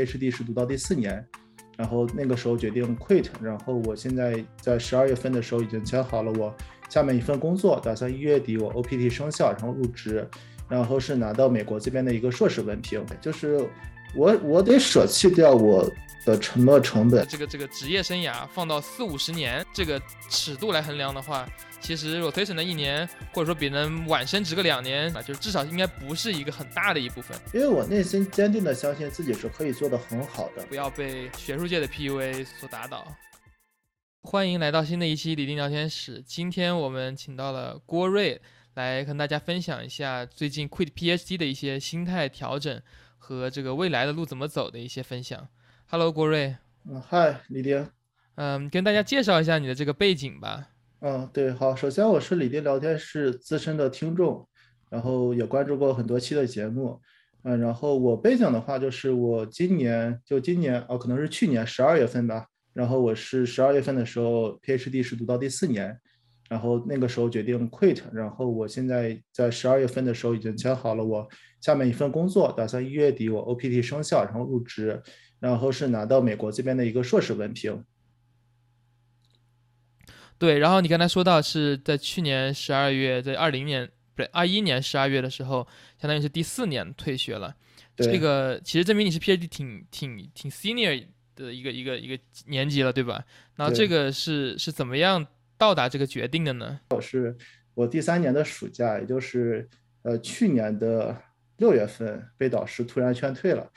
H D 是读到第四年，然后那个时候决定 quit，然后我现在在十二月份的时候已经签好了我下面一份工作，打算一月底我 OPT 生效，然后入职，然后是拿到美国这边的一个硕士文凭，就是我我得舍弃掉我。的沉没成本，这个这个职业生涯放到四五十年这个尺度来衡量的话，其实 rotation 的一年或者说比人晚升职个两年啊，就是至少应该不是一个很大的一部分。因为我内心坚定的相信自己是可以做得很好的，不要被学术界的 PUA 所打倒。欢迎来到新的一期李丁聊天室，今天我们请到了郭瑞来跟大家分享一下最近 quit PhD 的一些心态调整和这个未来的路怎么走的一些分享。Hello，郭瑞。嗯，嗨，李丁。嗯，跟大家介绍一下你的这个背景吧。嗯，对，好。首先，我是李丁聊天室资深的听众，然后也关注过很多期的节目。嗯，然后我背景的话，就是我今年就今年哦，可能是去年十二月份吧。然后我是十二月份的时候，PhD 是读到第四年，然后那个时候决定 quit。然后我现在在十二月份的时候已经签好了我下面一份工作，打算一月底我 OPT 生效，然后入职。然后是拿到美国这边的一个硕士文凭，对。然后你刚才说到是在去年十二月，在二零年不对二一年十二月的时候，相当于是第四年退学了。这个其实证明你是 PhD 挺挺挺 senior 的一个一个一个年级了，对吧？然后这个是是怎么样到达这个决定的呢？我是我第三年的暑假，也就是呃去年的六月份被导师突然劝退了。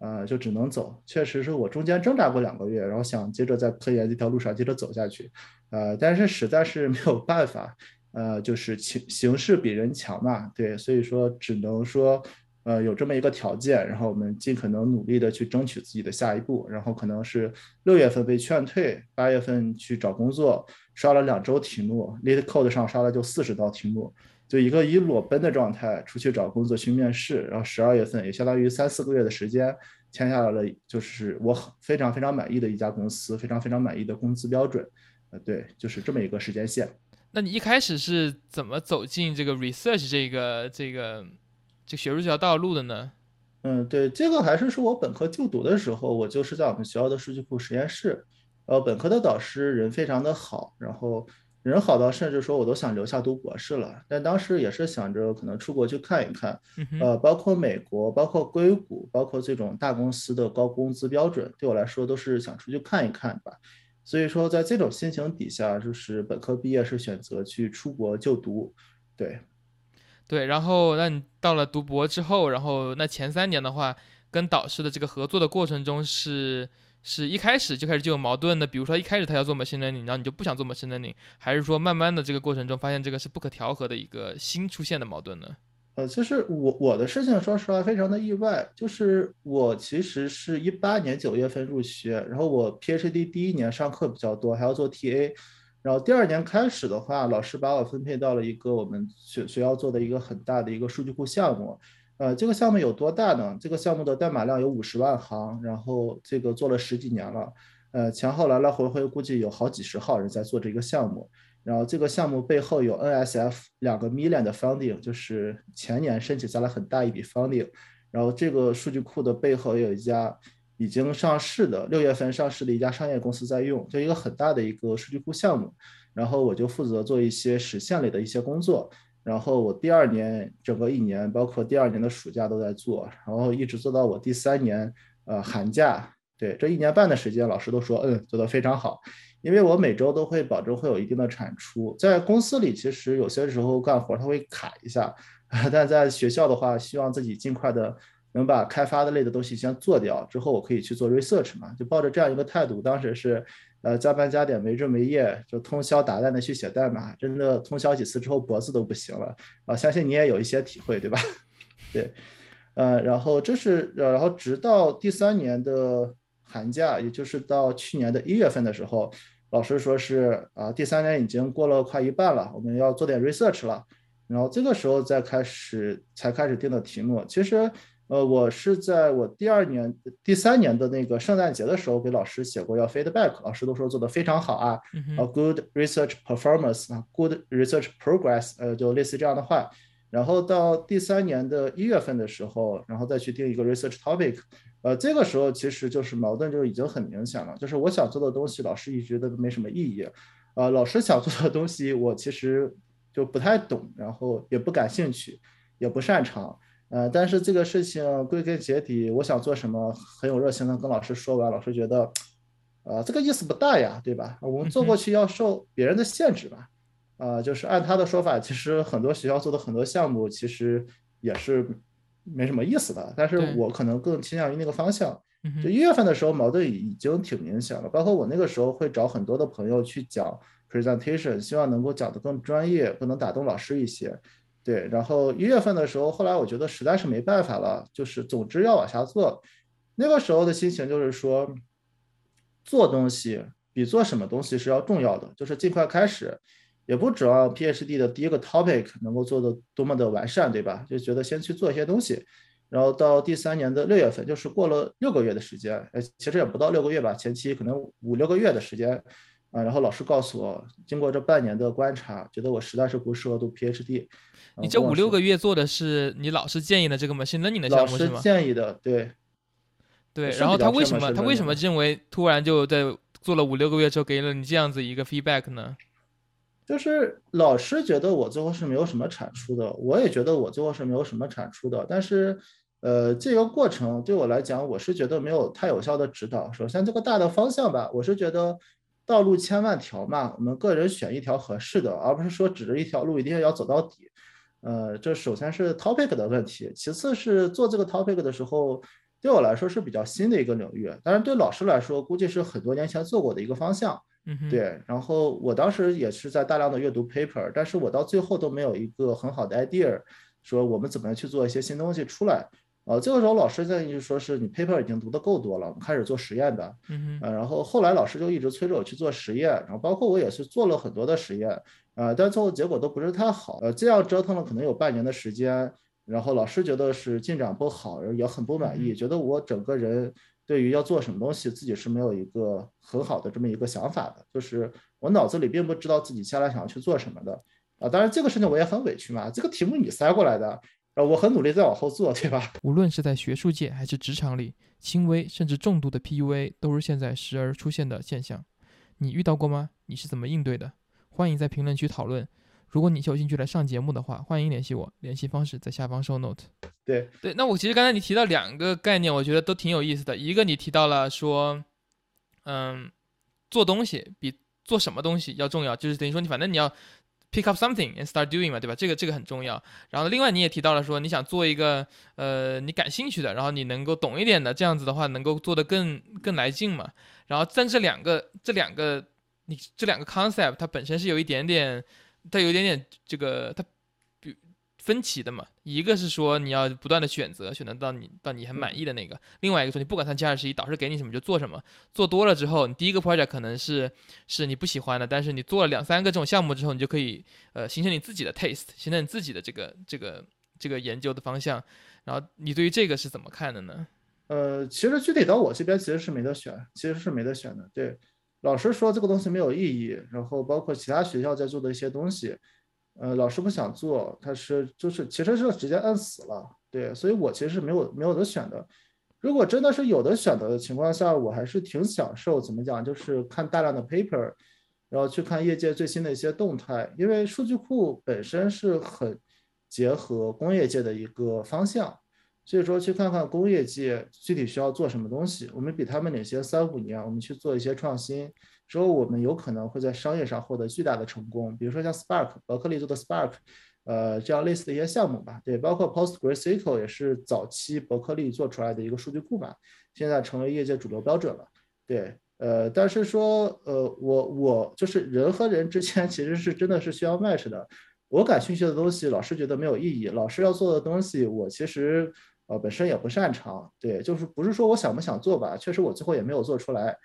啊，就只能走。确实是我中间挣扎过两个月，然后想接着在科研这条路上接着走下去，呃，但是实在是 没有办法，呃，就是情形势比人强嘛，对，所以说只能说，呃，有这么一个条件，然后我们尽可能努力的去争取自己的下一步，然后可能是六月份被劝退，八月份去找工作，刷了两周题目，lead code 上刷了就四十道题目。就一个以裸奔的状态出去找工作去面试，然后十二月份也相当于三四个月的时间签下来了，就是我非常非常满意的一家公司，非常非常满意的工资标准，呃，对，就是这么一个时间线。那你一开始是怎么走进这个 research 这个这个这学术这条道路的呢？嗯，对，这个还是说我本科就读的时候，我就是在我们学校的数据库实验室，呃，本科的导师人非常的好，然后。人好到甚至说我都想留下读博士了，但当时也是想着可能出国去看一看，呃，包括美国，包括硅谷，包括这种大公司的高工资标准，对我来说都是想出去看一看吧。所以说，在这种心情底下，就是本科毕业是选择去出国就读，对，对。然后，那你到了读博之后，然后那前三年的话，跟导师的这个合作的过程中是。是一开始就开始就有矛盾的，比如说一开始他要做 machine learning，然后你就不想做 machine learning，还是说慢慢的这个过程中发现这个是不可调和的一个新出现的矛盾呢？呃，其实我我的事情说实话非常的意外，就是我其实是一八年九月份入学，然后我 PhD 第一年上课比较多，还要做 TA，然后第二年开始的话，老师把我分配到了一个我们学学校做的一个很大的一个数据库项目。呃，这个项目有多大呢？这个项目的代码量有五十万行，然后这个做了十几年了，呃，前后来来回回估计有好几十号人在做这个项目。然后这个项目背后有 NSF 两个 million 的 funding，就是前年申请下来很大一笔 funding。然后这个数据库的背后有一家已经上市的六月份上市的一家商业公司在用，就一个很大的一个数据库项目。然后我就负责做一些实现类的一些工作。然后我第二年整个一年，包括第二年的暑假都在做，然后一直做到我第三年，呃，寒假。对，这一年半的时间，老师都说，嗯，做得非常好，因为我每周都会保证会有一定的产出。在公司里，其实有些时候干活它会卡一下，但在学校的话，希望自己尽快的能把开发的类的东西先做掉，之后我可以去做 research 嘛，就抱着这样一个态度，当时是。呃，加班加点没日没夜，就通宵达旦的去写代码，真的通宵几次之后脖子都不行了啊！相信你也有一些体会，对吧？对，呃，然后这是，然后直到第三年的寒假，也就是到去年的一月份的时候，老师说是啊，第三年已经过了快一半了，我们要做点 research 了，然后这个时候再开始才开始定的题目，其实。呃，我是在我第二年、第三年的那个圣诞节的时候给老师写过要 feedback，老师都说做的非常好啊，啊，good research performance 啊，good research progress，呃，就类似这样的话。然后到第三年的一月份的时候，然后再去定一个 research topic，呃，这个时候其实就是矛盾就已经很明显了，就是我想做的东西，老师一直都没什么意义，呃，老师想做的东西，我其实就不太懂，然后也不感兴趣，也不擅长，呃，但是这个事情归根结底，我想做什么，很有热情的跟老师说完，老师觉得，呃，这个意思不大呀，对吧？我们做过去要受别人的限制吧。啊，就是按他的说法，其实很多学校做的很多项目其实也是没什么意思的。但是我可能更倾向于那个方向。就一月份的时候，矛盾已经挺明显了。包括我那个时候会找很多的朋友去讲 presentation，希望能够讲得更专业，更能打动老师一些。对，然后一月份的时候，后来我觉得实在是没办法了，就是总之要往下做。那个时候的心情就是说，做东西比做什么东西是要重要的，就是尽快开始。也不指望 PhD 的第一个 topic 能够做的多么的完善，对吧？就觉得先去做一些东西，然后到第三年的六月份，就是过了六个月的时间，呃，其实也不到六个月吧，前期可能五六个月的时间，啊，然后老师告诉我，经过这半年的观察，觉得我实在是不适合读 PhD。你这五六个月做的是你老师建议的这个 machine learning 的项目是吗？老师建议的，对，对。然后他为什么他为什么认为突然就在做了五六个月之后给了你这样子一个 feedback 呢？就是老师觉得我最后是没有什么产出的，我也觉得我最后是没有什么产出的。但是，呃，这个过程对我来讲，我是觉得没有太有效的指导。首先，这个大的方向吧，我是觉得道路千万条嘛，我们个人选一条合适的，而不是说指着一条路一定要走到底。呃，这首先是 topic 的问题，其次是做这个 topic 的时候，对我来说是比较新的一个领域，当然对老师来说，估计是很多年前做过的一个方向。对，然后我当时也是在大量的阅读 paper，但是我到最后都没有一个很好的 idea，说我们怎么样去做一些新东西出来。呃，这个时候老师建议就说是你 paper 已经读的够多了，我们开始做实验的。嗯呃，然后后来老师就一直催着我去做实验，然后包括我也是做了很多的实验，呃，但最后结果都不是太好。呃，这样折腾了可能有半年的时间，然后老师觉得是进展不好，也很不满意，觉得我整个人。对于要做什么东西，自己是没有一个很好的这么一个想法的，就是我脑子里并不知道自己将来想要去做什么的啊。当然，这个事情我也很委屈嘛，这个题目你塞过来的，啊，我很努力在往后做，对吧？无论是在学术界还是职场里，轻微甚至重度的 PUA 都是现在时而出现的现象。你遇到过吗？你是怎么应对的？欢迎在评论区讨论。如果你有兴趣来上节目的话，欢迎联系我，联系方式在下方 show note。对对，那我其实刚才你提到两个概念，我觉得都挺有意思的。一个你提到了说，嗯，做东西比做什么东西要重要，就是等于说你反正你要 pick up something and start doing 嘛，对吧？这个这个很重要。然后另外你也提到了说，你想做一个呃你感兴趣的，然后你能够懂一点的，这样子的话能够做得更更来劲嘛。然后但这两个这两个你这两个 concept 它本身是有一点点。它有一点点这个，它比分歧的嘛。一个是说你要不断的选择，选择到你到你很满意的那个；另外一个说你不管它加二十一，导师给你什么就做什么。做多了之后，你第一个 project 可能是是你不喜欢的，但是你做了两三个这种项目之后，你就可以呃形成你自己的 taste，形成你自己的这个这个这个研究的方向。然后你对于这个是怎么看的呢？呃，其实具体到我这边其实是没得选，其实是没得选的，对。老师说这个东西没有意义，然后包括其他学校在做的一些东西，呃，老师不想做，他是就是其实是直接摁死了，对，所以我其实是没有没有得选的。如果真的是有的选择的情况下，我还是挺享受怎么讲，就是看大量的 paper，然后去看业界最新的一些动态，因为数据库本身是很结合工业界的一个方向。所以说，去看看工业界具体需要做什么东西，我们比他们领先三五年，我们去做一些创新，之后我们有可能会在商业上获得巨大的成功。比如说像 Spark，伯克利做的 Spark，呃，这样类似的一些项目吧。对，包括 PostgreSQL 也是早期伯克利做出来的一个数据库嘛，现在成为业界主流标准了。对，呃，但是说，呃，我我就是人和人之间 其实是真的是需要 match 的。我感兴趣的东西，老师觉得没有意义；老师要做的东西，我其实。呃，本身也不擅长，对，就是不是说我想不想做吧，确实我最后也没有做出来，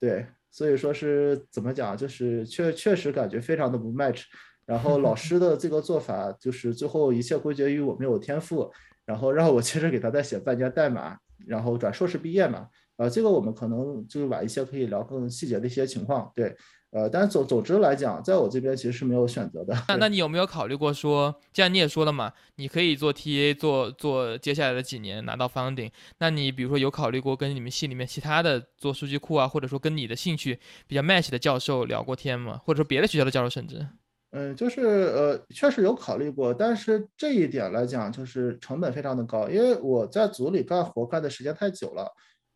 对，所以说是怎么讲，就是确确实感觉非常的不 match。然后老师的这个做法，就是最后一切归结于我没有天赋，然后让我接着给他再写半年代码，然后转硕士毕业嘛，呃，这个我们可能就是晚一些可以聊更细节的一些情况，对。呃，但是总总之来讲，在我这边其实是没有选择的。那 那你有没有考虑过说，既然你也说了嘛，你可以做 TA 做做接下来的几年拿到 funding，那你比如说有考虑过跟你们系里面其他的做数据库啊，或者说跟你的兴趣比较 match 的教授聊过天吗？或者说别的学校的教授甚至？嗯，就是呃，确实有考虑过，但是这一点来讲，就是成本非常的高，因为我在组里干活干的时间太久了。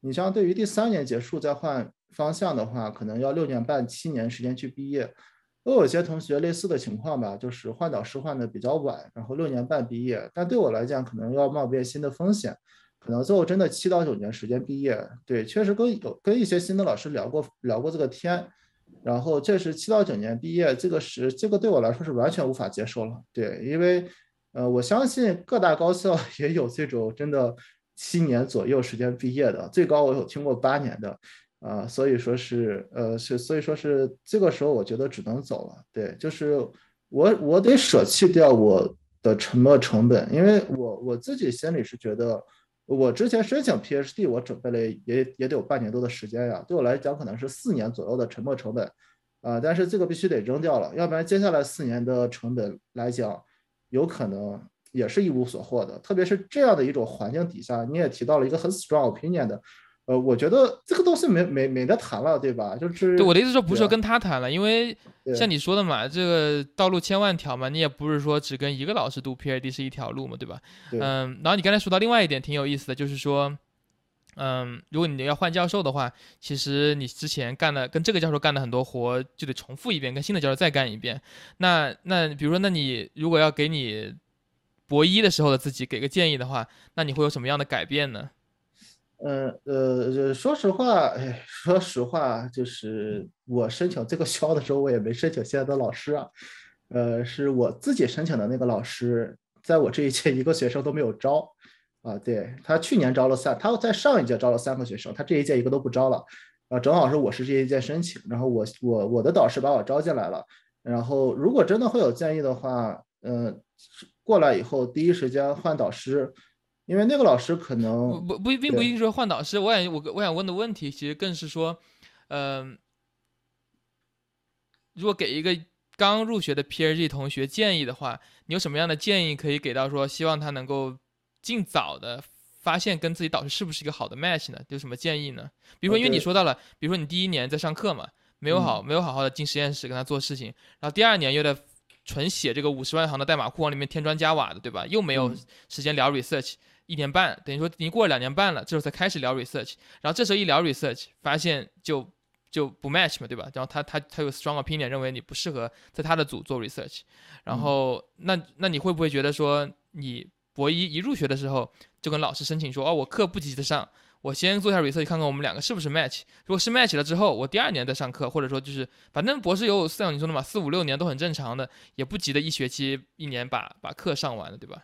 你像对于第三年结束再换。方向的话，可能要六年半、七年时间去毕业。都有些同学类似的情况吧，就是换导师换的比较晚，然后六年半毕业。但对我来讲，可能要冒变新的风险，可能最后真的七到九年时间毕业。对，确实跟有跟一些新的老师聊过聊过这个天，然后确实七到九年毕业，这个是这个对我来说是完全无法接受了。对，因为呃，我相信各大高校 也有这种真的七年左右时间毕业的，最高我有听过八年的。啊，所以说是，呃，是，所以说是这个时候，我觉得只能走了。对，就是我，我得舍弃掉我的沉没成本，因为我我自己心里是觉得，我之前申请 PhD，我准备了也也得有半年多的时间呀，对我来讲可能是四年左右的沉没成本，啊，但是这个必须得扔掉了，要不然接下来四年的成本来讲，有可能也是一无所获的，特别是这样的一种环境底下，你也提到了一个很 strong opinion 的。呃，我觉得这个东西没没没得谈了，对吧？就是对我的意思说，不是说跟他谈了，因为像你说的嘛，这个道路千万条嘛，你也不是说只跟一个老师读 PhD 是一条路嘛，对吧？嗯，然后你刚才说到另外一点挺有意思的，就是说，嗯，如果你要换教授的话，其实你之前干的跟这个教授干的很多活就得重复一遍，跟新的教授再干一遍。那那比如说，那你如果要给你博一的时候的自己给个建议的话，那你会有什么样的改变呢？嗯呃，说实话，哎，说实话，就是我申请这个学校的时候，我也没申请现在的老师啊，呃，是我自己申请的那个老师，在我这一届一个学生都没有招，啊，对他去年招了三，他在上一届招了三个学生，他这一届一个都不招了，啊，正好是我是这一届申请，然后我我我的导师把我招进来了，然后如果真的会有建议的话，嗯，过来以后第一时间换导师。因为那个老师可能不不并不一定说换导师，我想我我想问的问题其实更是说，嗯，如果给一个刚入学的 phg 同学建议的话，你有什么样的建议可以给到说，希望他能够尽早的发现跟自己导师是不是一个好的 match 呢？有什么建议呢？比如说，因为你说到了，比如说你第一年在上课嘛，没有好没有好好的进实验室跟他做事情，然后第二年又在纯写这个五十万行的代码库往里面添砖加瓦的，对吧？又没有时间聊 research。一年半，等于说已经过了两年半了，这时候才开始聊 research，然后这时候一聊 research，发现就就不 match 嘛，对吧？然后他他他有 strong opinion，认为你不适合在他的组做 research，然后那那你会不会觉得说，你博一一入学的时候就跟老师申请说，哦，我课不急着上，我先做一下 research，看看我们两个是不是 match，如果是 match 了之后，我第二年再上课，或者说就是反正博士有像你说的嘛，四五六年都很正常的，也不急的一学期一年把把课上完的，对吧？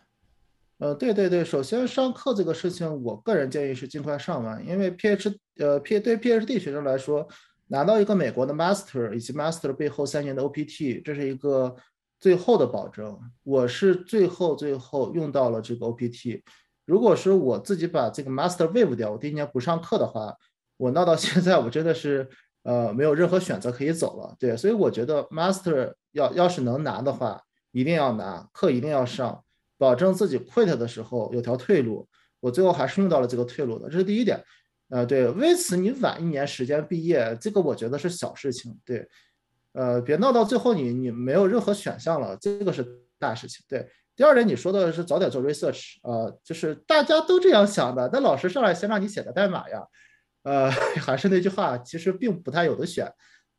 呃，对对对，首先上课这个事情，我个人建议是尽快上完，因为 PH 呃 P 对 PhD 学生来说，拿到一个美国的 Master 以及 Master 背后三年的 OPT，这是一个最后的保证。我是最后最后用到了这个 OPT。如果是我自己把这个 Master wave 掉，我第一年不上课的话，我闹到现在，我真的是呃没有任何选择可以走了。对，所以我觉得 Master 要要是能拿的话，一定要拿课，一定要上。保证自己 quit 的时候有条退路，我最后还是用到了这个退路的，这是第一点。呃，对，为此你晚一年时间毕业，这个我觉得是小事情。对，呃，别闹到最后你你没有任何选项了，这个是大事情。对，第二点你说的是早点做 research，呃，就是大家都这样想的，那老师上来先让你写个代码呀，呃，还是那句话，其实并不太有的选。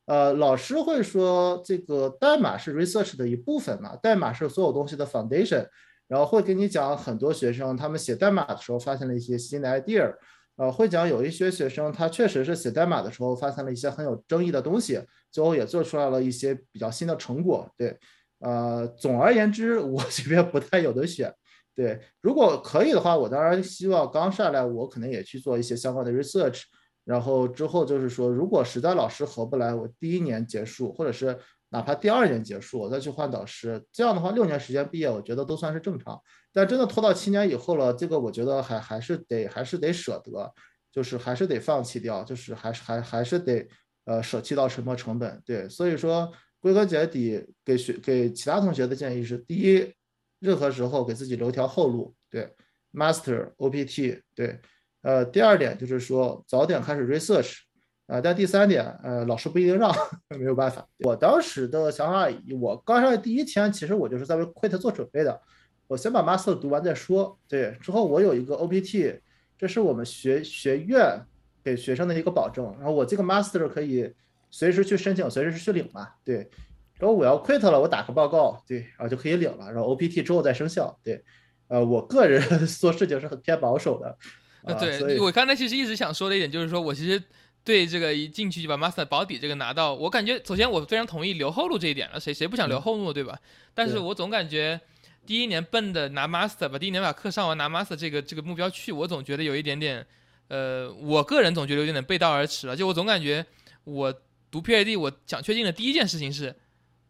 呃，老师会说这个代码是 research 的一部分嘛，代码是所有东西的 foundation。然后会给你讲很多学生他们写代码的时候发现了一些新的 idea，呃，会讲有一些学生他确实是写代码的时候发现了一些很有争议的东西，最后也做出来了一些比较新的成果。对，呃，总而言之，我这边不太有的选。对，如果可以的话，我当然希望刚上来我可能也去做一些相关的 research，然后之后就是说，如果实在老师合不来，我第一年结束，或者是。哪怕第二年结束，我再去换导师，这样的话六年时间毕业，我觉得都算是正常。但真的拖到七年以后了，这个我觉得还还是得还是得舍得，就是还是得放弃掉，就是还是还还是得呃舍弃到什么成本？对，所以说归根结底给学给其他同学的建议是：第一，任何时候给自己留条后路，对，master OPT，对，呃，第二点就是说早点开始 research，啊，但第三点，呃，老师不一定让，没有办法。我当时的想法，我刚上来第一天，其实我就是在为 quit 做准备的，我先把 master 读完再说，对，之后我有一个 OPT。这是我们学学院给学生的一个保证，然后我这个 master 可以随时去申请，随时去领嘛，对。然后我要 quit 了，我打个报告，对，然后就可以领了。然后 OPT 之后再生效，对。呃，我个人 做事情是很偏保守的。呃，对我刚才其实一直想说的一点就是说，我其实对这个一进去就把 master 保底这个拿到，我感觉首先我非常同意留后路这一点了，谁谁不想留后路对吧？但是我总感觉。第一年奔的拿 master 吧，第一年把课上完拿 master 这个这个目标去，我总觉得有一点点，呃，我个人总觉得有点点背道而驰了。就我总感觉，我读 PhD，我想确定的第一件事情是，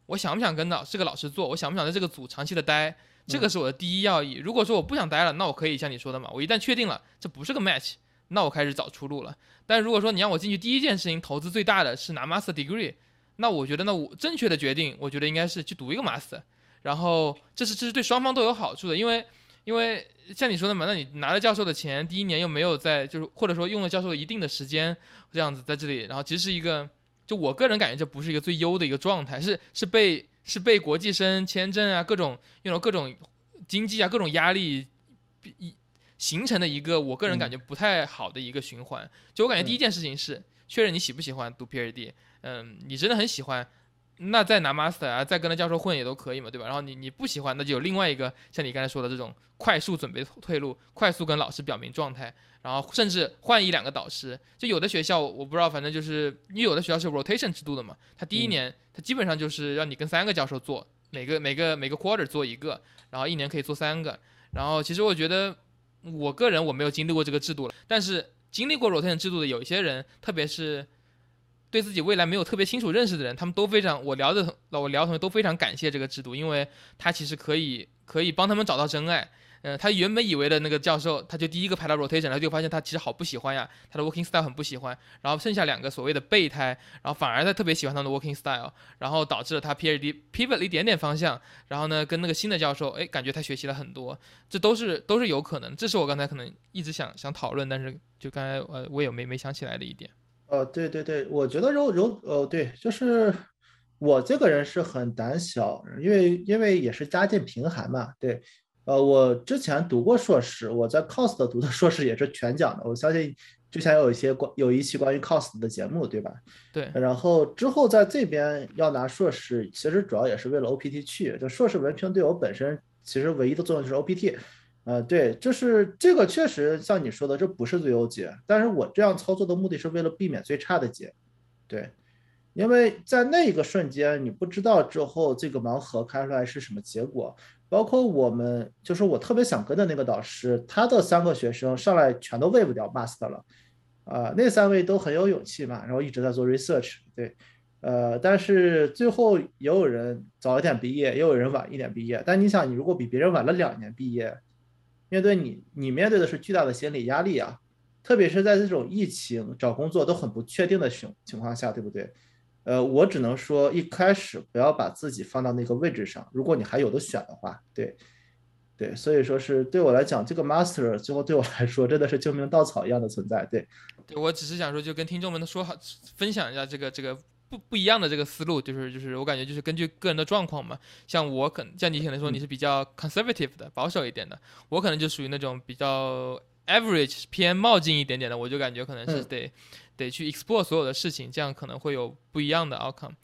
我想不想跟老这个老师做，我想不想在这个组长期的待，这个是我的第一要义。如果说我不想待了，那我可以像你说的嘛，我一旦确定了这不是个 match，那我开始找出路了。但如果说你让我进去第一件事情投资最大的是拿 master degree，那我觉得那我正确的决定，我觉得应该是去读一个 master。然后这是这是对双方都有好处的，因为因为像你说的嘛，那你拿了教授的钱，第一年又没有在就是或者说用了教授一定的时间这样子在这里，然后其实是一个就我个人感觉这不是一个最优的一个状态，是是被是被国际生签证啊各种那种各种经济啊各种压力一形成的一个我个人感觉不太好的一个循环。就我感觉第一件事情是确认你喜不喜欢读 PhD，嗯，你真的很喜欢。那再拿 master 啊，再跟着教授混也都可以嘛，对吧？然后你你不喜欢，那就有另外一个像你刚才说的这种快速准备退路，快速跟老师表明状态，然后甚至换一两个导师。就有的学校我不知道，反正就是你有的学校是 rotation 制度的嘛，他第一年他基本上就是让你跟三个教授做，每个每个每个 quarter 做一个，然后一年可以做三个。然后其实我觉得我个人我没有经历过这个制度了，但是经历过 rotation 制度的有一些人，特别是。对自己未来没有特别清楚认识的人，他们都非常我聊的同，我聊的同学都非常感谢这个制度，因为他其实可以可以帮他们找到真爱。嗯，他原本以为的那个教授，他就第一个排到 rotation，然后就发现他其实好不喜欢呀，他的 working style 很不喜欢。然后剩下两个所谓的备胎，然后反而他特别喜欢他的 working style，然后导致了他 PhD pivot 了一点点方向。然后呢，跟那个新的教授，哎，感觉他学习了很多，这都是都是有可能。这是我刚才可能一直想想讨论，但是就刚才呃我也没没想起来的一点。呃，对对对，我觉得柔柔，呃，对，就是我这个人是很胆小，因为因为也是家境贫寒嘛，对，呃，我之前读过硕士，我在 cost 读的 硕士也是全奖的，我相信之前有一些关有一期关于 cost 的节目，对吧？对，然后之后在这边要拿硕士，其实主要也是为了 OPT 去，就硕士文凭对我本身其实唯一的作用就是 OPT。呃，对，就是这个确实像你说的，这不是最优解，但是我这样操作的目的是为了避免最差的解，对，因为在那一个瞬间，你不知道之后这个盲盒开出来是什么结果，包括我们就是我特别想跟的那个导师，他的三个学生上来全都 wave 掉 master 了，啊，那三位都很有勇气嘛，然后一直在做 research，对，呃，但是最后也有人早一点毕业，也有人晚一点毕业，但你想，你如果比别人晚了两年毕业。面对你，你面对的是巨大的心理压力啊，特别是在这种疫情、找工作都很不确定的情情况下，对不对？呃，我只能说一开始不要把自己放到那个位置上。如果你还有的选的话，对，对，所以说是对我来讲，这个 master 最后对我来说真的是救命稻草一样的存在。对，对我只是想说，就跟听众们说好，分享一下这个这个。不不一样的这个思路，就是就是我感觉就是根据个人的状况嘛。像我可能像你可能说你是比较 conservative 的保守一点的，我可能就属于那种比较 average 偏冒进一点点的，我就感觉可能是得得去 explore 所有的事情，这样可能会有不一样的 outcome。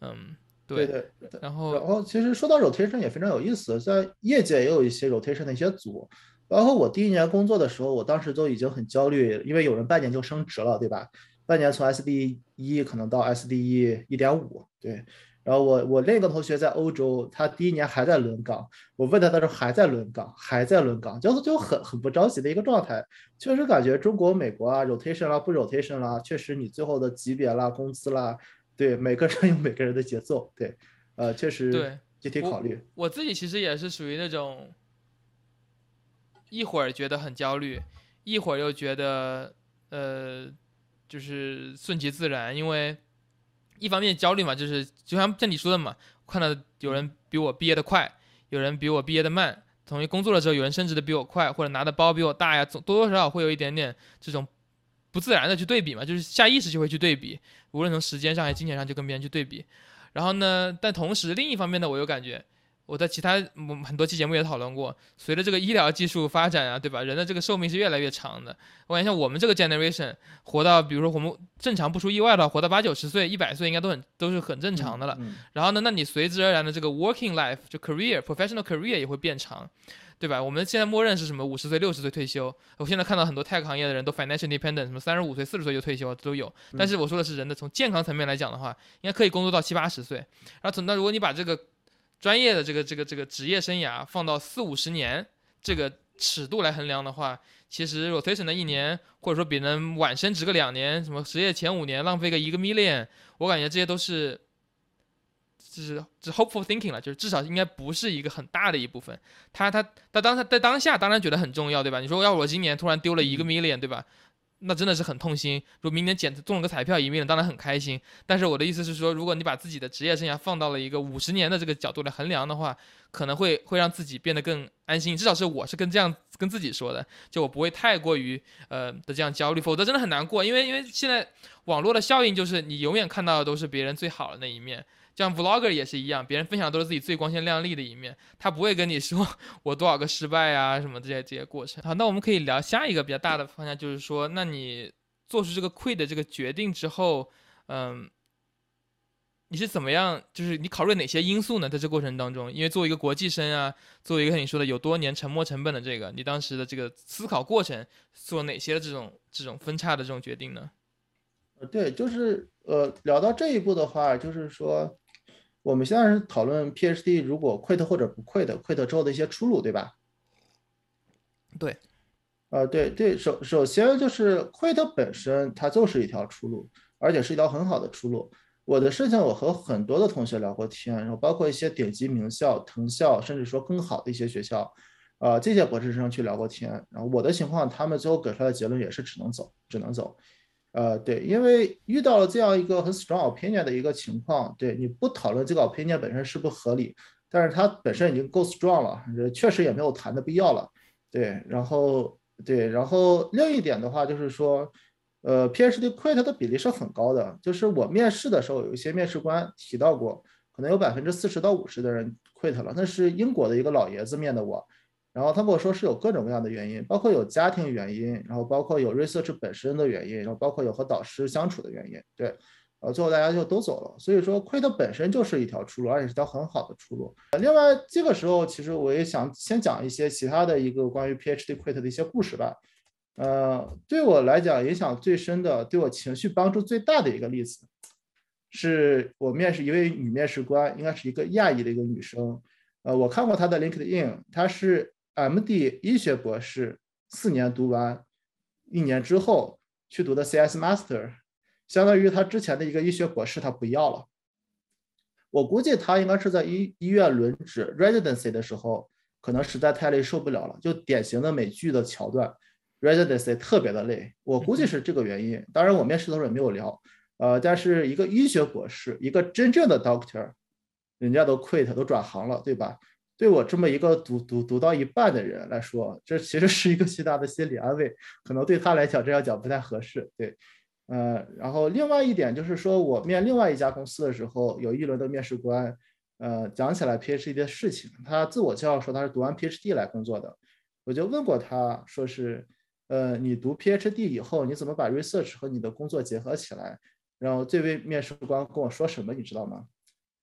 嗯，对对。然后然后其实说到 rotation 也非常有意思，在业界也有一些 rotation 的一些组，包括我第一年工作的时候，我当时都已经很焦虑，因为有人半年就升职了，对吧？半年从 S D 一可能到 S D 一一点五，对。然后我我另一个同学在欧洲，他第一年还在轮岗。我问他，他说还在轮岗，还在轮岗，就是就很很不着急的一个状态。确实感觉中国、美国啊，rotation 啦，不 rotation 啦，确实你最后的级别啦、工资啦，对每个人有每个人的节奏，对，呃，确实对具体考虑。我自己其实也是属于那种一会儿觉得很焦虑，一会儿又觉得。呃，就是顺其自然，因为一方面焦虑嘛，就是就像像你说的嘛，看到有人比我毕业的快，有人比我毕业的慢，同一工作的时候，有人升职的比我快，或者拿的包比我大呀，总多多少少会有一点点这种不自然的去对比嘛，就是下意识就会去对比，无论从时间上还是金钱上，就跟别人去对比。然后呢，但同时另一方面呢，我又感觉。我在其他很多期节目也讨论过，随着这个医疗技术发展啊，对吧？人的这个寿命是越来越长的。我感觉像我们这个 generation 活到，比如说我们正常不出意外的话，活到八九十岁、一百岁应该都很都是很正常的了。然后呢，那你随之而然的这个 working life 就 career professional career 也会变长，对吧？我们现在默认是什么五十岁、六十岁退休。我现在看到很多 tech 行业的人都 financial independent，什么三十五岁、四十岁就退休都有。但是我说的是人的从健康层面来讲的话，应该可以工作到七八十岁。然后从那如果你把这个专业的这个这个这个职业生涯放到四五十年这个尺度来衡量的话，其实 rotation 的一年，或者说比人晚升职个两年，什么职业前五年浪费个一个 million，我感觉这些都是，就是是 hopeful thinking 了，就是至少应该不是一个很大的一部分。他他他当他在当下当然觉得很重要，对吧？你说要我今年突然丢了一个 million，对吧？那真的是很痛心。如果明年捡中了个彩票一命，当然很开心。但是我的意思是说，如果你把自己的职业生涯放到了一个五十年的这个角度来衡量的话，可能会会让自己变得更安心。至少是我是跟这样跟自己说的，就我不会太过于呃的这样焦虑，否则真的很难过。因为因为现在网络的效应就是你永远看到的都是别人最好的那一面。像 vlogger 也是一样，别人分享都是自己最光鲜亮丽的一面，他不会跟你说 我多少个失败啊什么这些这些过程。好，那我们可以聊下一个比较大的方向，就是说，那你做出这个 quit 的这个决定之后，嗯，你是怎么样？就是你考虑哪些因素呢？在这过程当中，因为作为一个国际生啊，作为一个你说的有多年沉没成本的这个，你当时的这个思考过程，做哪些这种这种分叉的这种决定呢？对，就是呃，聊到这一步的话，就是说。我们现在是讨论 PhD 如果 quit 或者不 quit，quit 之后的一些出路，对吧？对，呃，对对，首首先就是 quit 本身它就是一条出路，而且是一条很好的出路。我的事情我和很多的同学聊过天，然后包括一些顶级名校、藤校，甚至说更好的一些学校，呃，这些博士生去聊过天。然后我的情况，他们最后给出来的结论也是只能走，只能走。呃，对，因为遇到了这样一个很 strong opinion 的一个情况，对你不讨论这个 opinion 本身是不合理，但是它本身已经够 strong 了，确实也没有谈的必要了。对，然后对，然后另一点的话就是说，呃，PhD quit 的比例是很高的，就是我面试的时候有一些面试官提到过，可能有百分之四十到五十的人 quit 了，那是英国的一个老爷子面的我。然后他跟我说是有各种各样的原因，包括有家庭原因，然后包括有 research 本身的原因，然后包括有和导师相处的原因。对，呃，最后大家就都走了。所以说，quit 本身就是一条出路，而且是条很好的出路。另外，这个时候其实我也想先讲一些其他的一个关于 PhD quit 的一些故事吧。呃，对我来讲影响最深的，对我情绪帮助最大的一个例子，是我面试一位女面试官，应该是一个亚裔的一个女生。呃，我看过她的 LinkedIn，她是。M.D. 医学博士四年读完，一年之后去读的 C.S. Master，相当于他之前的一个医学博士他不要了。我估计他应该是在医医院轮值 residency 的时候，可能实在太累受不了了，就典型的美剧的桥段，residency 特别的累。我估计是这个原因。当然我面试的时候也没有聊，呃，但是一个医学博士，一个真正的 doctor，人家都 quit 都转行了，对吧？对我这么一个读读读到一半的人来说，这其实是一个巨大的心理安慰。可能对他来讲这样讲不太合适。对，呃，然后另外一点就是说，我面另外一家公司的时候，有一轮的面试官，呃，讲起来 PhD 的事情，他自我介绍说他是读完 PhD 来工作的。我就问过他，说是，呃，你读 PhD 以后，你怎么把 research 和你的工作结合起来？然后这位面试官跟我说什么，你知道吗？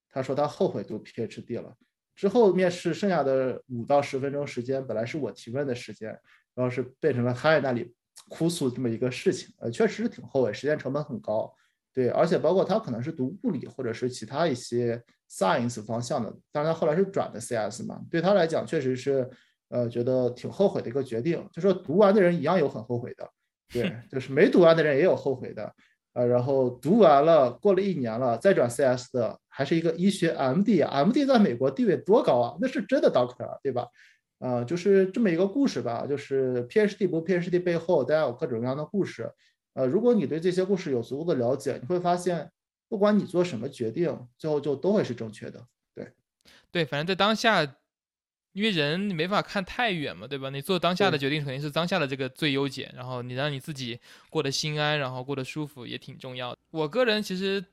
他说他后悔读 PhD 了。之后面试剩下的五到十分钟时间，本来是我提问的时间，然后是变成了他在那里哭诉这么一个事情，呃，确实是挺后悔，时间成本很高，对，而且包括他可能是读物理或者是其他一些 science 方向的，当然他后来是转的 CS 嘛，对他来讲确实是，呃，觉得挺后悔的一个决定，就说读完的人一样有很后悔的，对，就是没读完的人也有后悔的。呃，然后读完了，过了一年了，再转 CS 的，还是一个医学 MD，MD 在美国地位多高啊？那是真的 Doctor，对吧？呃，就是这么一个故事吧。就是 PhD 不 PhD 背后，大家有各种各样的故事。呃，如果你对这些故事有足够的了解，你会发现，不管你做什么决定，最后就都会是正确的。对，对，反正在当下，因为人你没法看太远嘛，对吧？你做当下的决定肯定是当下的这个最优解，然后你让你自己过得心安，然后过得舒服也挺重要的。我个人其实。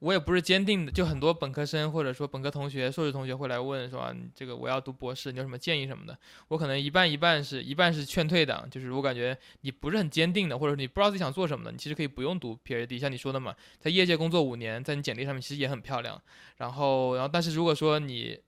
我也不是坚定的，就很多本科生或者说本科同学、硕士同学会来问说，这个我要读博士，你有什么建议什么的？我可能一半一半是一半是劝退的，就是我感觉你不是很坚定的，或者你不知道自己想做什么的，你其实可以不用读 PhD，像你说的嘛，在业界工作五年，在你简历上面其实也很漂亮。然后，然后但是如果说你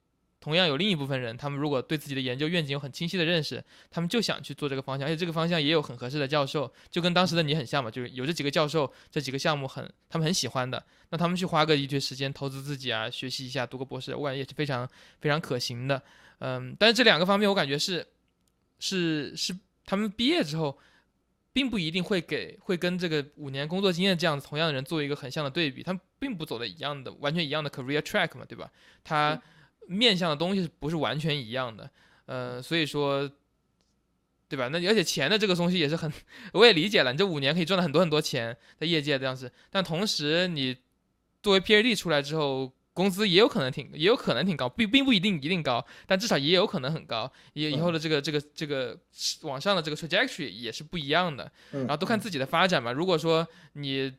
同样有另一部分人，他们如果对自己的研究愿景有很清晰的认识，他们就想去做这个方向，而且这个方向也有很合适的教授，就跟当时的你很像嘛，就是有这几个教授，这几个项目很他们很喜欢的，那他们去花个一堆时间投资自己啊，学习一下，读个博士，我感觉也是非常非常可行的。嗯，但是这两个方面我感觉是是是他们毕业之后，并不一定会给会跟这个五年工作经验这样子同样的人做一个很像的对比，他们并不走的一样的完全一样的 career track 嘛，对吧？他。面向的东西是不是完全一样的？呃，所以说，对吧？那而且钱的这个东西也是很，我也理解了。你这五年可以赚了很多很多钱，在业界这样子。但同时，你作为 PhD 出来之后，工资也有可能挺，也有可能挺高，并并不一定一定高，但至少也有可能很高。也以后的这个这个这个往上的这个 trajectory 也是不一样的。然后都看自己的发展嘛。如果说你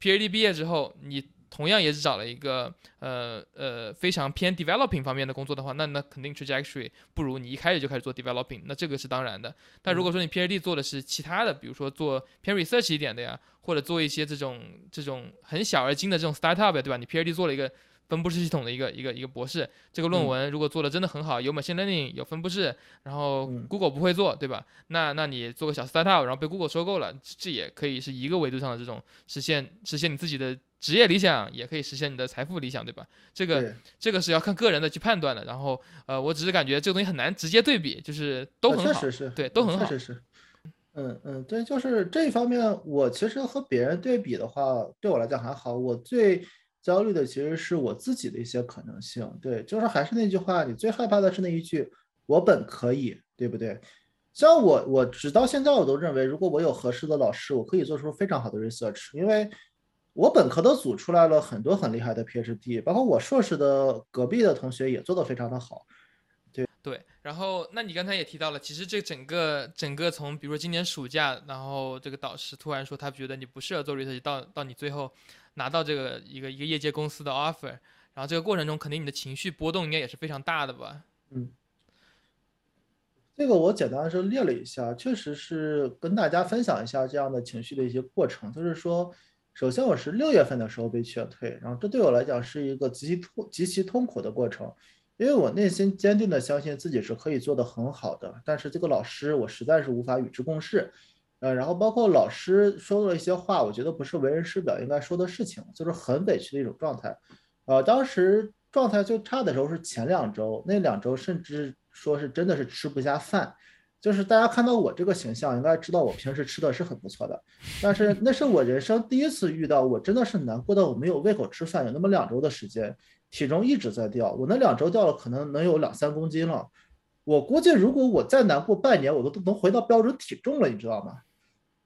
PhD 毕业之后，你同样也是找了一个呃呃非常偏 developing 方面的工作的话，那那肯定 trajectory 不如你一开始就开始做 developing，那这个是当然的。但如果说你 PhD 做的是其他的，比如说做偏 research 一点的呀，或者做一些这种这种很小而精的这种 startup，对吧？你 PhD 做了一个。分布式系统的一个一个一个博士，这个论文如果做的真的很好，有 machine learning，有分布式，然后 Google 不会做，对吧？那那你做个小 startup，然后被 Google 收购了，这也可以是一个维度上的这种实现，实现你自己的职业理想，也可以实现你的财富理想，对吧？这个这个是要看个人的去判断的。然后呃，我只是感觉这个东西很难直接对比，就是都很好，对，都很好。确实是。嗯嗯，对，就是这一方面，我其实和别人对比的话，对我来讲还好。我最焦虑的其实是我自己的一些可能性，对，就是还是那句话，你最害怕的是那一句“我本可以”，对不对？像我，我直到现在我都认为，如果我有合适的老师，我可以做出非常好的 research，因为我本科的组出来了很多很厉害的 PhD，包括我硕士的隔壁的同学也做得非常的好，对对。然后，那你刚才也提到了，其实这整个整个从比如说今年暑假，然后这个导师突然说他觉得你不适合做 research，到到你最后。拿到这个一个一个业界公司的 offer，然后这个过程中肯定你的情绪波动应该也是非常大的吧？嗯，这个我简单的是列了一下，确实是跟大家分享一下这样的情绪的一些过程。就是说，首先我是六月份的时候被劝退，然后这对我来讲是一个极其痛极其痛苦的过程，因为我内心坚定的相信自己是可以做得很好的，但是这个老师我实在是无法与之共事。呃，然后包括老师说了一些话，我觉得不是为人师表应该说的事情，就是很委屈的一种状态。呃，当时状态最差的时候是前两周，那两周甚至说是真的是吃不下饭。就是大家看到我这个形象，应该知道我平时吃的是很不错的，但是那是我人生第一次遇到，我真的是难过到我没有胃口吃饭，有那么两周的时间，体重一直在掉，我那两周掉了可能能有两三公斤了。我估计如果我再难过半年，我都都能回到标准体重了，你知道吗？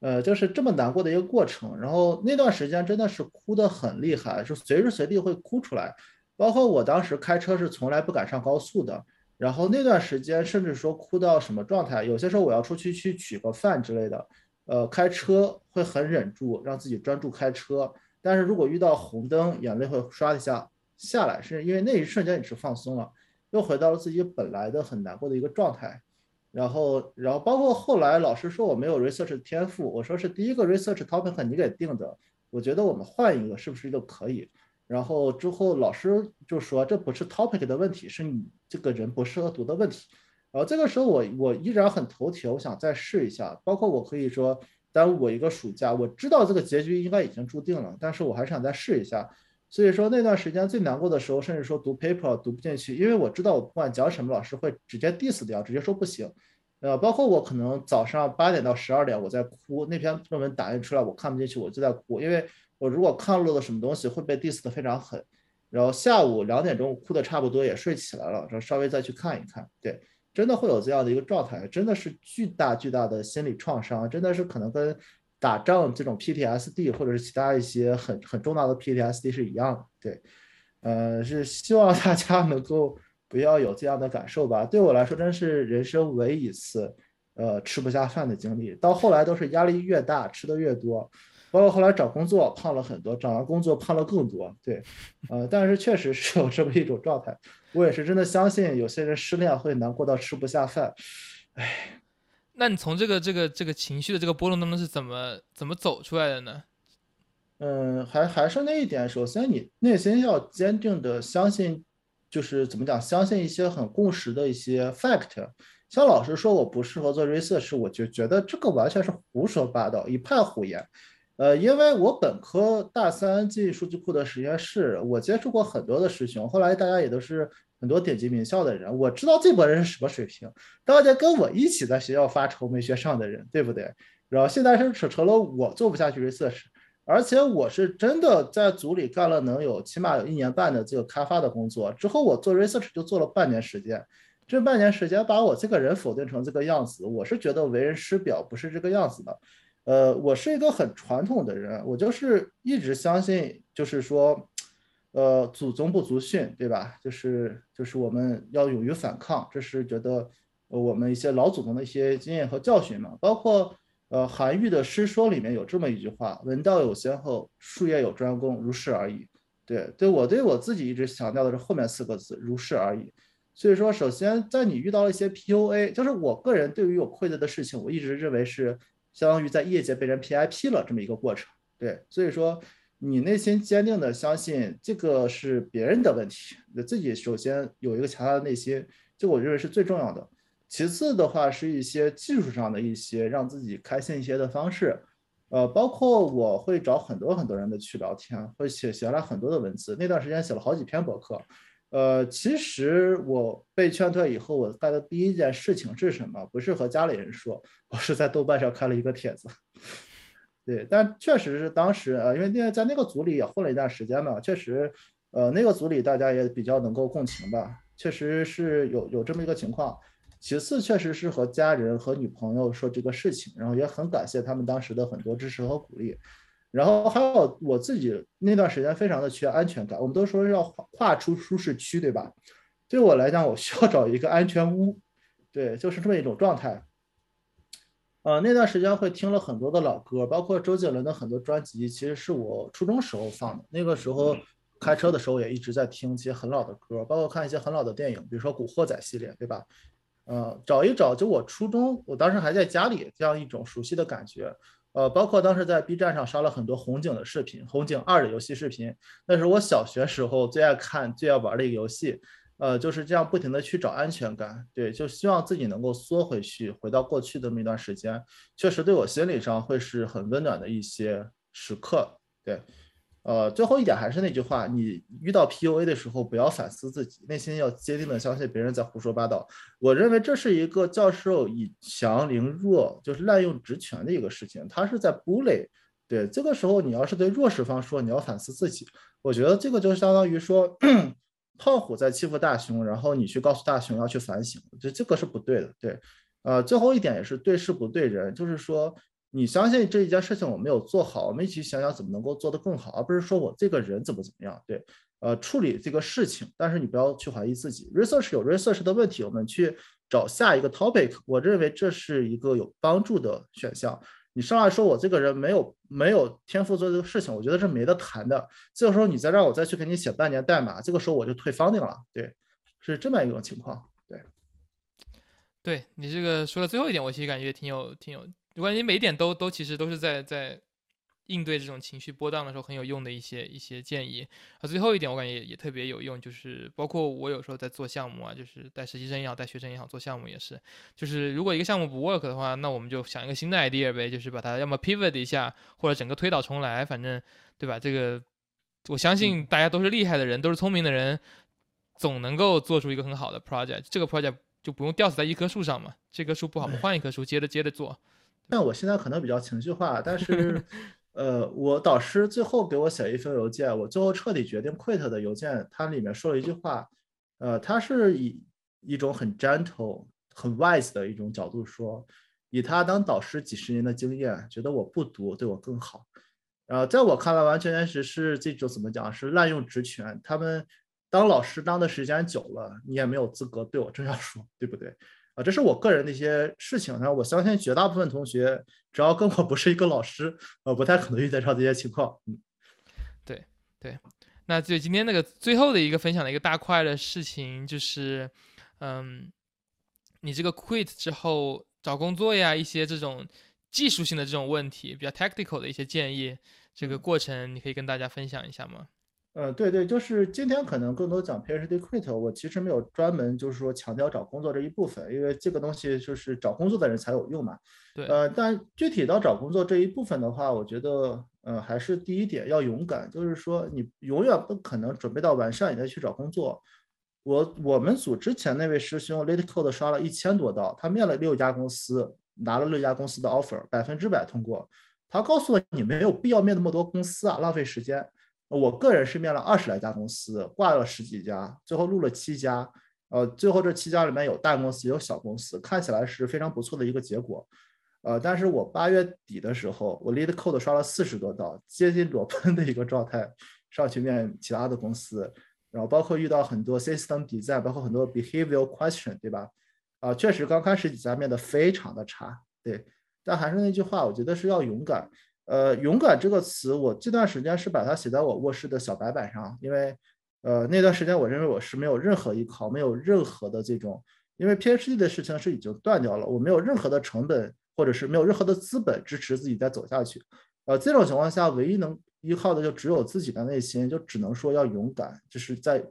呃，就是这么难过的一个过程，然后那段时间真的是哭得很厉害，是随时随地会哭出来。包括我当时开车是从来不敢上高速的，然后那段时间甚至说哭到什么状态，有些时候我要出去去取个饭之类的，呃，开车会很忍住让自己专注开车，但是如果遇到红灯，眼泪会刷一下下来，是因为那一瞬间你是放松了，又回到了自己本来的很难过的一个状态。然后，然后包括后来老师说我没有 research 的天赋，我说是第一个 research topic 你给定的，我觉得我们换一个是不是就可以？然后之后老师就说这不是 topic 的问题，是你这个人不适合读的问题。然后这个时候我我依然很头铁，我想再试一下。包括我可以说耽误我一个暑假，我知道这个结局应该已经注定了，但是我还是想再试一下。所以说那段时间最难过的时候，甚至说读 paper 读不进去，因为我知道我不管讲什么，老师会直接 diss 掉，直接说不行。呃，包括我可能早上八点到十二点我在哭，那篇论文打印出来我看不进去，我就在哭，因为我如果看漏了什么东西会被 diss 的非常狠。然后下午两点钟哭的差不多也睡起来了，然后稍微再去看一看，对，真的会有这样的一个状态，真的是巨大巨大的心理创伤，真的是可能跟。打仗这种 PTSD 或者是其他一些很很重大的 PTSD 是一样的。对，呃，是希望大家能够不要有这样的感受吧。对我来说，真是人生唯一一次，呃，吃不下饭的经历。到后来都是压力越大，吃的越多。包括后来找工作胖了很多，找完工作胖了更多。对，呃，但是确实是有这么一种状态。我也是真的相信有些人失恋会难过到吃不下饭。唉，那你从这个这个这个情绪的这个波动当中是怎么怎么走出来的呢？嗯，还还是那一点，首先你内心要坚定的相信，就是怎么讲，相信一些很共识的一些 fact。像老师说我不适合做 research，我就觉得这个完全是胡说八道，一派胡言。呃，因为我本科大三进数据库的实验室，我接触过很多的师兄，后来大家也都是很多顶级名校的人，我知道这波人是什么水平，大家跟我一起在学校发愁没学上的人，对不对？然后现在是成成了我做不下去 research，而且我是真的在组里干了能有起码有一年半的这个开发的工作，之后我做 research 就做了半年时间，这半年时间把我这个人否定成这个样子，我是觉得为人师表不是这个样子的。呃，我是一个很传统的人，我就是一直相信，就是说，呃，祖宗不足训，对吧？就是就是我们要勇于反抗，这是觉得我们一些老祖宗的一些经验和教训嘛。包括呃，韩愈的诗说里面有这么一句话：“文道有先后，术业有专攻，如是而已。”对对，我对我自己一直强调的是后面四个字：如是而已。所以说，首先在你遇到了一些 PUA，就是我个人对于有愧疚的事情，我一直认为是。相当于在业界被人 PIP 了这么一个过程，对，所以说你内心坚定的相信这个是别人的问题，你自己首先有一个强大的内心，这我认为是最重要的。其次的话是一些技术上的一些让自己开心一些的方式，呃，包括我会找很多很多人的去聊天，会写写了很多的文字，那段时间写了好几篇博客。呃，其实我被劝退以后，我干的第一件事情是什么？不是和家里人说，我是在豆瓣上开了一个帖子。对，但确实是当时呃，因为那在那个组里也混了一段时间嘛，确实，呃，那个组里大家也比较能够共情吧，确实是有有这么一个情况。其次，确实是和家人和女朋友说这个事情，然后也很感谢他们当时的很多支持和鼓励。然后还有我自己那段时间非常的缺安全感，我们都说要跨出舒适区，对吧？对我来讲，我需要找一个安全屋，对，就是这么一种状态。呃，那段时间会听了很多的老歌，包括周杰伦的很多专辑，其实是我初中时候放的。那个时候开车的时候也一直在听一些很老的歌，包括看一些很老的电影，比如说《古惑仔》系列，对吧？呃，找一找，就我初中，我当时还在家里，这样一种熟悉的感觉。呃，包括当时在 B 站上刷了很多红警的视频，红警二的游戏视频，那是我小学时候最爱看、最爱玩的一个游戏。呃，就是这样不停的去找安全感，对，就希望自己能够缩回去，回到过去的那段时间，确实对我心理上会是很温暖的一些时刻，对。呃，最后一点还是那句话，你遇到 PUA 的时候，不要反思自己，内心要坚定的相信别人在胡说八道。我认为这是一个教授以强凌弱，就是滥用职权的一个事情，他是在 bully。对，这个时候你要是对弱势方说，你要反思自己，我觉得这个就相当于说，胖虎在欺负大熊，然后你去告诉大熊要去反省，就这个是不对的。对，呃，最后一点也是对事不对人，就是说。你相信这一件事情我没有做好，我们一起想想怎么能够做得更好，而不是说我这个人怎么怎么样。对，呃，处理这个事情，但是你不要去怀疑自己。research 有 research 的问题，我们去找下一个 topic。我认为这是一个有帮助的选项。你上来说我这个人没有没有天赋做这个事情，我觉得是没得谈的。这个时候你再让我再去给你写半年代码，这个时候我就退 funding 了。对，是这么一种情况。对，对你这个说的最后一点，我其实感觉挺有挺有。我感觉每一点都都其实都是在在应对这种情绪波荡的时候很有用的一些一些建议。啊，最后一点我感觉也也特别有用，就是包括我有时候在做项目啊，就是带实习生也好，带学生也好，做项目也是，就是如果一个项目不 work 的话，那我们就想一个新的 idea 呗，就是把它要么 pivot 一下，或者整个推倒重来，反正对吧？这个我相信大家都是厉害的人，都是聪明的人，总能够做出一个很好的 project。这个 project 就不用吊死在一棵树上嘛，这棵树不好，我们换一棵树，接着接着做。但我现在可能比较情绪化，但是，呃，我导师最后给我写一封邮件，我最后彻底决定 quit 的邮件，它里面说了一句话，呃，他是以一种很 gentle、很 wise 的一种角度说，以他当导师几十年的经验，觉得我不读对我更好。然呃，在我看来，完全全是这种怎么讲，是滥用职权。他们当老师当的时间久了，你也没有资格对我这样说，对不对？啊，这是我个人的一些事情。然后我相信绝大部分同学，只要跟我不是一个老师，呃，不太可能遇得上这些情况。嗯，对对。那就今天那个最后的一个分享的一个大块的事情，就是，嗯，你这个 quit 之后找工作呀，一些这种技术性的这种问题，比较 tactical 的一些建议。这个过程你可以跟大家分享一下吗？呃，对对，就是今天可能更多讲 PhD quit，我其实没有专门就是说强调找工作这一部分，因为这个东西就是找工作的人才有用嘛。对。呃，但具体到找工作这一部分的话，我觉得，呃，还是第一点要勇敢，就是说你永远不可能准备到完善你再去找工作。我我们组之前那位师兄 l a t e Code 刷了一千多道，他面了六家公司，拿了六家公司的 offer，百分之百通过。他告诉我，你没有必要面那么多公司啊，浪费时间。我个人是面了二十来家公司，挂了十几家，最后录了七家。呃，最后这七家里面有大公司，有小公司，看起来是非常不错的一个结果。呃，但是我八月底的时候，我 lead code 刷了四十多道，接近裸奔的一个状态，上去面其他的公司，然后包括遇到很多 system design，包括很多 Behavior question，对吧？啊，确实刚开始几家面的非常的差，对。但还是那句话，我觉得是要勇敢。呃，勇敢这个词，我这段时间是把它写在我卧室的小白板上，因为，呃，那段时间我认为我是没有任何依靠，没有任何的这种，因为 PhD 的事情是已经断掉了，我没有任何的成本，或者是没有任何的资本支持自己再走下去。呃，这种情况下，唯一能依靠的就只有自己的内心，就只能说要勇敢，就是在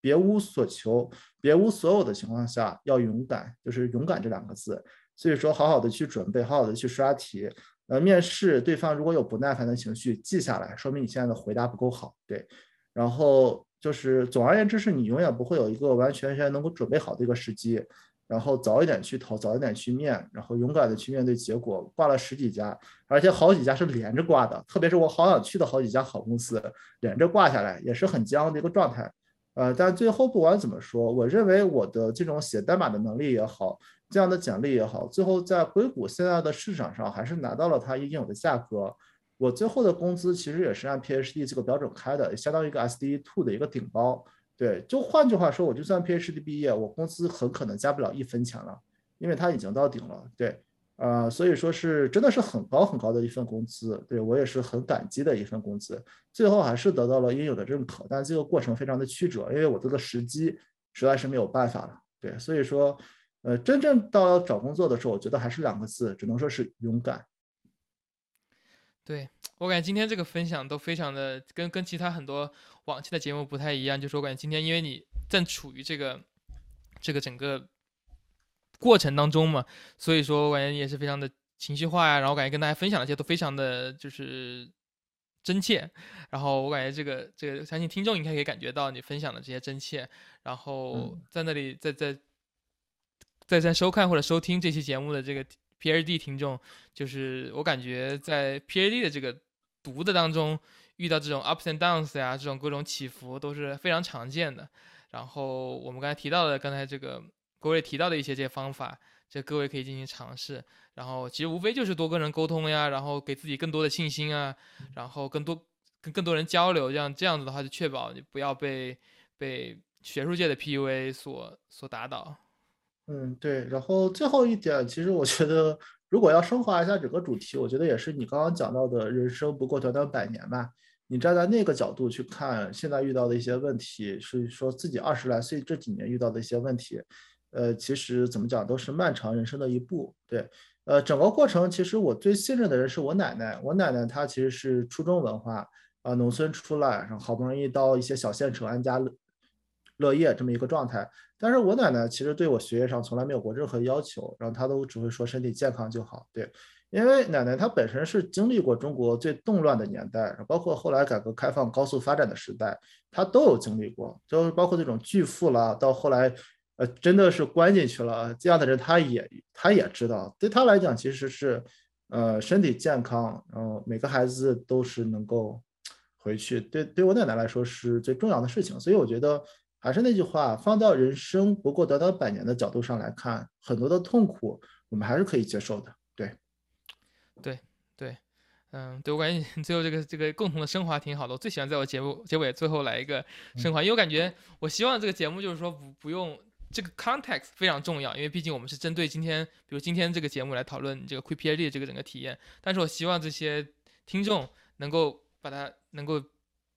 别无所求、别无所有的情况下要勇敢，就是勇敢这两个字。所以说，好好的去准备，好好的去刷题。呃，面试对方如果有不耐烦的情绪，记下来，说明你现在的回答不够好。对，然后就是总而言之，是你永远不会有一个完全全能够准备好的一个时机。然后早一点去投，早一点去面，然后勇敢的去面对结果。挂了十几家，而且好几家是连着挂的，特别是我好想去的好几家好公司，连着挂下来也是很僵的一个状态。呃，但最后不管怎么说，我认为我的这种写代码的能力也好。这样的奖励也好，最后在硅谷现在的市场上还是拿到了它应有的价格。我最后的工资其实也是按 PhD 这个标准开的，相当于一个 SD two 的一个顶包。对，就换句话说，我就算 PhD 毕业，我工资很可能加不了一分钱了，因为它已经到顶了。对，呃，所以说是真的是很高很高的一份工资，对我也是很感激的一份工资。最后还是得到了应有的认可，但这个过程非常的曲折，因为我这个时机实在是没有办法了。对，所以说。呃，真正到找工作的时候，我觉得还是两个字，只能说是勇敢。对我感觉今天这个分享都非常的跟跟其他很多往期的节目不太一样，就是我感觉今天因为你正处于这个这个整个过程当中嘛，所以说我感觉你也是非常的情绪化呀，然后感觉跟大家分享的这些都非常的就是真切，然后我感觉这个这个相信听众应该可以感觉到你分享的这些真切，然后在那里在在。在在收看或者收听这期节目的这个 P R D 听众，就是我感觉在 P A D 的这个读的当中，遇到这种 ups and downs 呀，这种各种起伏都是非常常见的。然后我们刚才提到的，刚才这个各位提到的一些这些方法，这各位可以进行尝试。然后其实无非就是多跟人沟通呀，然后给自己更多的信心啊，然后更多跟更多人交流，这样这样子的话，就确保你不要被被学术界的 PUA 所所打倒。嗯，对。然后最后一点，其实我觉得，如果要升华一下整个主题，我觉得也是你刚刚讲到的，人生不过短短百年吧。你站在那个角度去看现在遇到的一些问题，是说自己二十来岁这几年遇到的一些问题，呃，其实怎么讲都是漫长人生的一步。对，呃，整个过程其实我最信任的人是我奶奶。我奶奶她其实是初中文化，啊，农村出来，然后好不容易到一些小县城安家乐乐业这么一个状态。但是我奶奶其实对我学业上从来没有过任何要求，然后她都只会说身体健康就好。对，因为奶奶她本身是经历过中国最动乱的年代，包括后来改革开放高速发展的时代，她都有经历过。就是包括这种巨富啦，到后来，呃，真的是关进去了这样的人，他也他也知道，对他来讲其实是，呃，身体健康，然后每个孩子都是能够回去，对对我奶奶来说是最重要的事情。所以我觉得。还是那句话，放到人生不过短短百年的角度上来看，很多的痛苦我们还是可以接受的。对对，嗯，对我感觉最后这个这个共同的升华挺好的。我最喜欢在我节目结尾最后来一个升华，因为我感觉我希望这个节目就是说不不用这个 context 非常重要，因为毕竟我们是针对今天，比如今天这个节目来讨论这个 Quick PhD 这个整个体验。但是我希望这些听众能够把它能够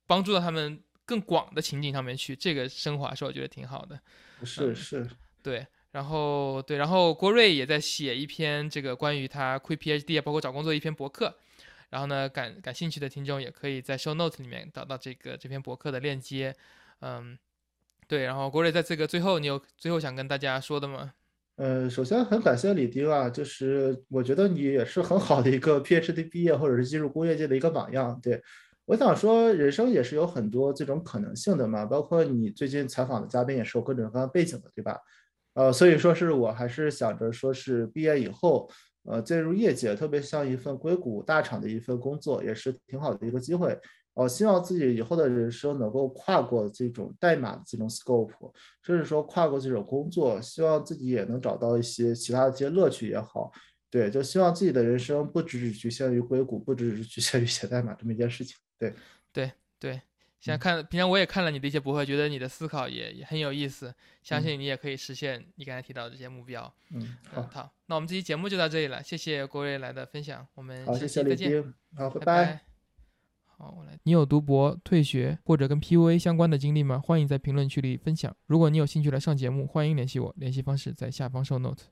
帮助到他们更广的情景上面去，这个升华是我觉得挺好的。是是，对。然后对，然后郭瑞也在写一篇这个关于他 Quick PhD 啊，包括找工作一篇博客。然后呢，感感兴趣的听众也可以在 Show Notes 里面找到这个这篇博客的链接。嗯，对。然后郭瑞在这个最后，你有最后想跟大家说的吗？呃，首先很感谢李丁啊，就是我觉得你也是很好的一个 PhD 毕业或者是进入工业界的一个榜样。对我想说，人生也是有很多这种可能性的嘛，包括你最近采访的嘉宾也是有各种各样背景的，对吧？呃，所以说是我还是想着说是毕业以后，呃，进入业界，特别像一份硅谷大厂的一份工作，也是挺好的一个机会。我希望自己以后的人生能够跨过这种代码的这种 scope，甚至说跨过这种工作，希望自己也能找到一些其他的一些乐趣也好。对，就希望自己的人生不只是局限于硅谷，不只是局限于写代码这么一件事情。对，对，对。现在看，平常我也看了你的一些博客，觉得你的思考也也很有意思，相信你也可以实现你刚才提到的这些目标。嗯，好，那我们这期节目就到这里了，谢谢郭瑞来的分享，我们下期再见。好，拜拜。好，我来。你有读博、退学或者跟 PUA 相关的经历吗？欢迎在评论区里分享。如果你有兴趣来上节目，欢迎联系我，联系方式在下方 show note。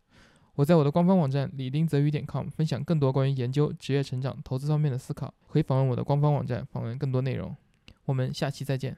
我在我的官方网站李丁泽宇点 com 分享更多关于研究、职业成长、投资方面的思考，可以访问我的官方网站，访问更多内容。我们下期再见。